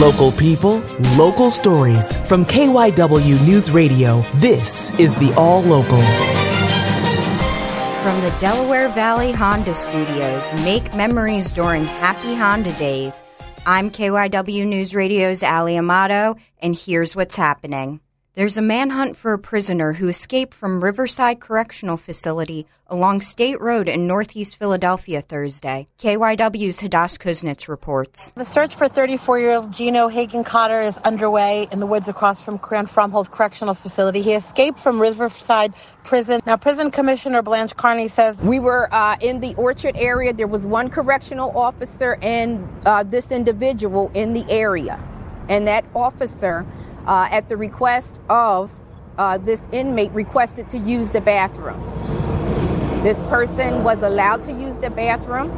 Local people, local stories. From KYW News Radio, this is the All Local. From the Delaware Valley Honda Studios, make memories during happy Honda days. I'm KYW News Radio's Ali Amato, and here's what's happening. There's a manhunt for a prisoner who escaped from Riverside Correctional Facility along State Road in northeast Philadelphia Thursday. KYW's Hadas Kuznits reports. The search for 34 year old Gino Hagen Cotter is underway in the woods across from Curran-Fromhold Correctional Facility. He escaped from Riverside Prison. Now, Prison Commissioner Blanche Carney says We were uh, in the Orchard area. There was one correctional officer and uh, this individual in the area. And that officer uh, at the request of uh, this inmate, requested to use the bathroom. This person was allowed to use the bathroom.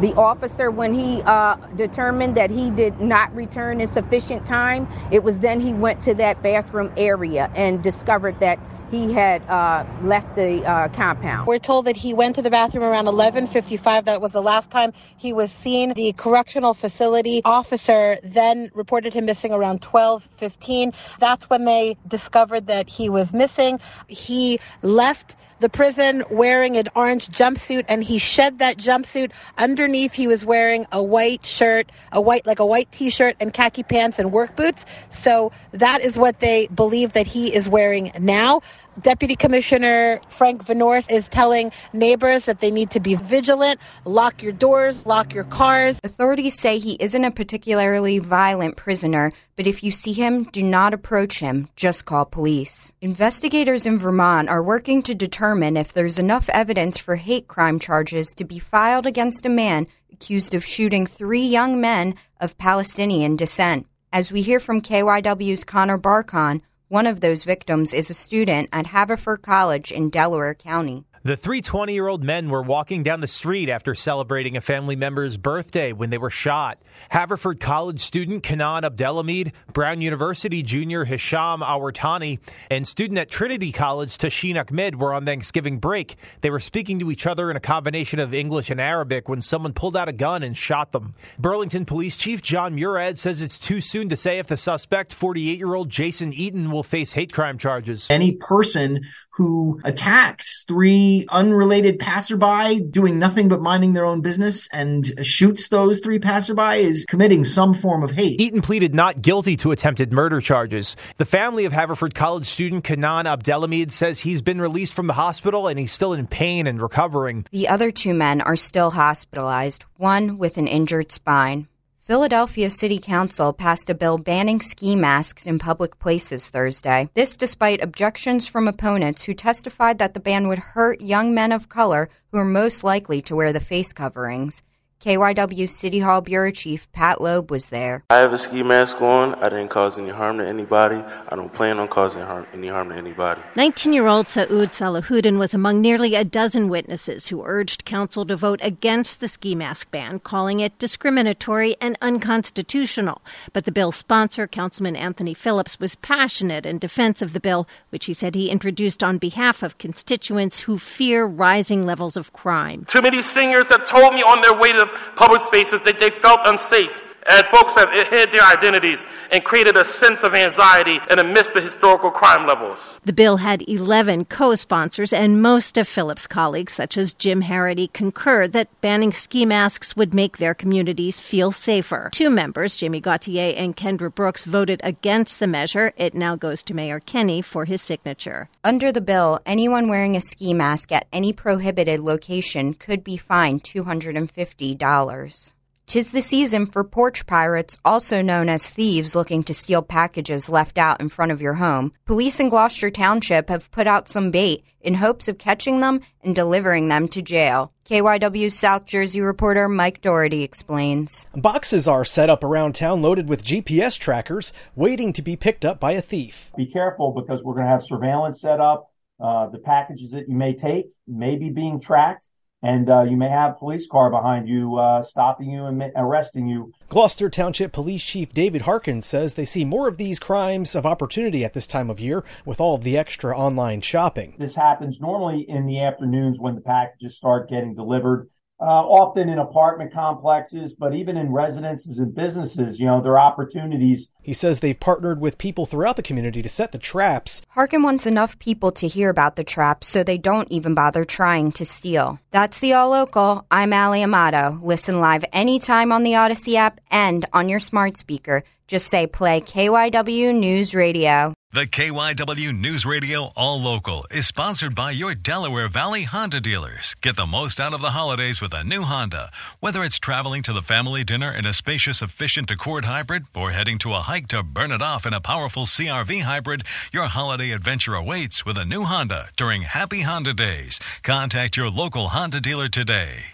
The officer, when he uh, determined that he did not return in sufficient time, it was then he went to that bathroom area and discovered that he had uh, left the uh, compound. We're told that he went to the bathroom around 11:55. That was the last time he was seen. The correctional facility officer then reported him missing around 12:15. That's when they discovered that he was missing. He left the prison wearing an orange jumpsuit and he shed that jumpsuit underneath he was wearing a white shirt a white like a white t-shirt and khaki pants and work boots so that is what they believe that he is wearing now Deputy Commissioner Frank Venors is telling neighbors that they need to be vigilant, lock your doors, lock your cars. Authorities say he isn't a particularly violent prisoner, but if you see him, do not approach him, just call police. Investigators in Vermont are working to determine if there's enough evidence for hate crime charges to be filed against a man accused of shooting three young men of Palestinian descent. As we hear from KYW's Conner Barkon, one of those victims is a student at Haverford College in Delaware County. The three 20 year old men were walking down the street after celebrating a family member's birthday when they were shot. Haverford College student Kinnan Abdalhamid, Brown University junior Hisham Awartani, and student at Trinity College Tahseen Ahmed were on Thanksgiving break. They were speaking to each other in a combination of English and Arabic when someone pulled out a gun and shot them. Burlington Police Chief John Murad says it's too soon to say if the suspect, 48 year old Jason Eaton, will face hate crime charges. Any person who attacks three unrelated passerby doing nothing but minding their own business and shoots those three passerby is committing some form of hate. Eaton pleaded not guilty to attempted murder charges. The family of Haverford College student Kinnan Abdalhamid says he's been released from the hospital and he's still in pain and recovering. The other two men are still hospitalized, one with an injured spine. Philadelphia City Council passed a bill banning ski masks in public places Thursday. This despite objections from opponents who testified that the ban would hurt young men of color who are most likely to wear the face coverings. KYW City Hall Bureau Chief Pat Loeb was there. I have a ski mask on. I didn't cause any harm to anybody. I don't plan on causing harm, any harm to anybody. 19 year old Saud Salahuddin was among nearly a dozen witnesses who urged council to vote against the ski mask ban, calling it discriminatory and unconstitutional. But the bill's sponsor, Councilman Anthony Phillips, was passionate in defense of the bill, which he said he introduced on behalf of constituents who fear rising levels of crime. Too many seniors have told me on their way to public spaces that they felt unsafe as folks have hid their identities and created a sense of anxiety in the midst of historical crime levels. The bill had 11 co sponsors, and most of Phillips' colleagues, such as Jim Harrity, concur that banning ski masks would make their communities feel safer. Two members, Jamie Gauthier and Kendra Brooks, voted against the measure. It now goes to Mayor Kenney for his signature. Under the bill, anyone wearing a ski mask at any prohibited location could be fined $250. Tis the season for porch pirates, also known as thieves looking to steal packages left out in front of your home. Police in Gloucester Township have put out some bait in hopes of catching them and delivering them to jail. KYW South Jersey reporter Mike Dougherty explains. Boxes are set up around town loaded with GPS trackers, waiting to be picked up by a thief. Be careful because we're going to have surveillance set up. Uh, the packages that you may take may be being tracked and uh, you may have a police car behind you uh, stopping you and arresting you. Gloucester Township Police Chief David Harkins says they see more of these crimes of opportunity at this time of year with all of the extra online shopping. This happens normally in the afternoons when the packages start getting delivered Uh, often in apartment complexes, but even in residences and businesses, you know, there are opportunities. He says they've partnered with people throughout the community to set the traps. Harkin wants enough people to hear about the traps so they don't even bother trying to steal. That's the All Local. I'm Ali Amato. Listen live anytime on the Odyssey app and on your smart speaker. Just say play KYW News Radio. The KYW News Radio All Local is sponsored by your Delaware Valley Honda dealers. Get the most out of the holidays with a new Honda. Whether it's traveling to the family dinner in a spacious, efficient Accord hybrid or heading to a hike to burn it off in a powerful CRV hybrid, your holiday adventure awaits with a new Honda during Happy Honda Days. Contact your local Honda dealer today.